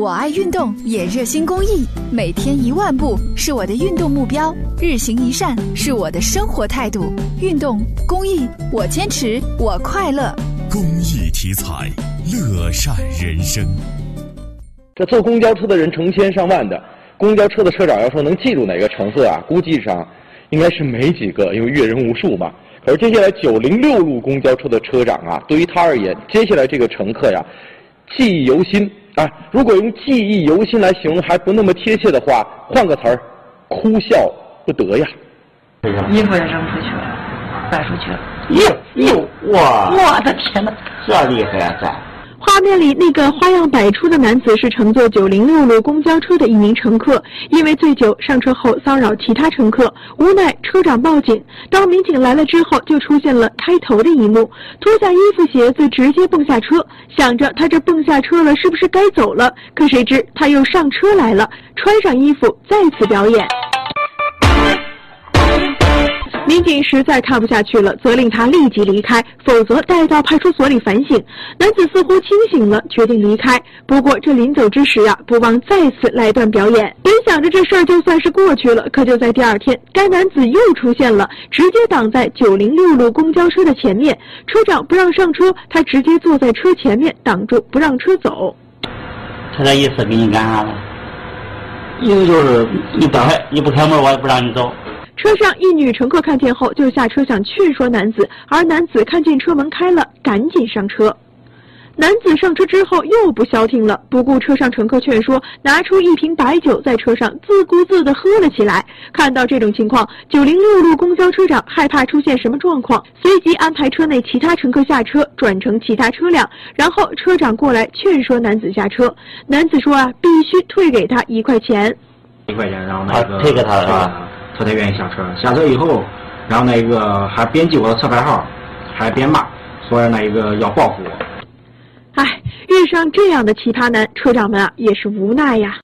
我爱运动，也热心公益，每天一万步是我的运动目标，日行一善是我的生活态度。运动公益，我坚持，我快乐。公益题材，乐善人生。这坐公交车的人成千上万的，公交车的车长要说能记住哪个乘客啊，估计上应该是没几个，因为阅人无数嘛。可是接下来九零六路公交车的车长啊，对于他而言，接下来这个乘客呀，记忆犹新。啊，如果用记忆犹新来形容还不那么贴切的话，换个词儿，哭笑不得呀。衣服也扔出去了，摆出去了。哟哟，哇！我的天哪，这厉害啊，这！画面里那个花样百出的男子是乘坐九零六路公交车的一名乘客，因为醉酒上车后骚扰其他乘客，无奈车长报警。当民警来了之后，就出现了开头的一幕：脱下衣服鞋子直接蹦下车，想着他这蹦下车了是不是该走了？可谁知他又上车来了，穿上衣服再次表演。民警实在看不下去了，责令他立即离开，否则带到派出所里反省。男子似乎清醒了，决定离开。不过这临走之时啊，不忘再次来段表演。本想着这事儿就算是过去了，可就在第二天，该男子又出现了，直接挡在九零六路公交车的前面。车长不让上车，他直接坐在车前面挡住，不让车走。他这意思给你干啥了？意思就是你不开，你不开门，我也不让你走。车上一女乘客看见后就下车想劝说男子，而男子看见车门开了，赶紧上车。男子上车之后又不消停了，不顾车上乘客劝说，拿出一瓶白酒在车上自顾自地喝了起来。看到这种情况，九零六路公交车长害怕出现什么状况，随即安排车内其他乘客下车，转乘其他车辆，然后车长过来劝说男子下车。男子说啊，必须退给他一块钱。一块钱，然后那个退给他是吧？不太愿意下车。下车以后，然后那一个还编辑我的车牌号，还边骂，说那一个要报复我。哎，遇上这样的奇葩男，车长们啊也是无奈呀。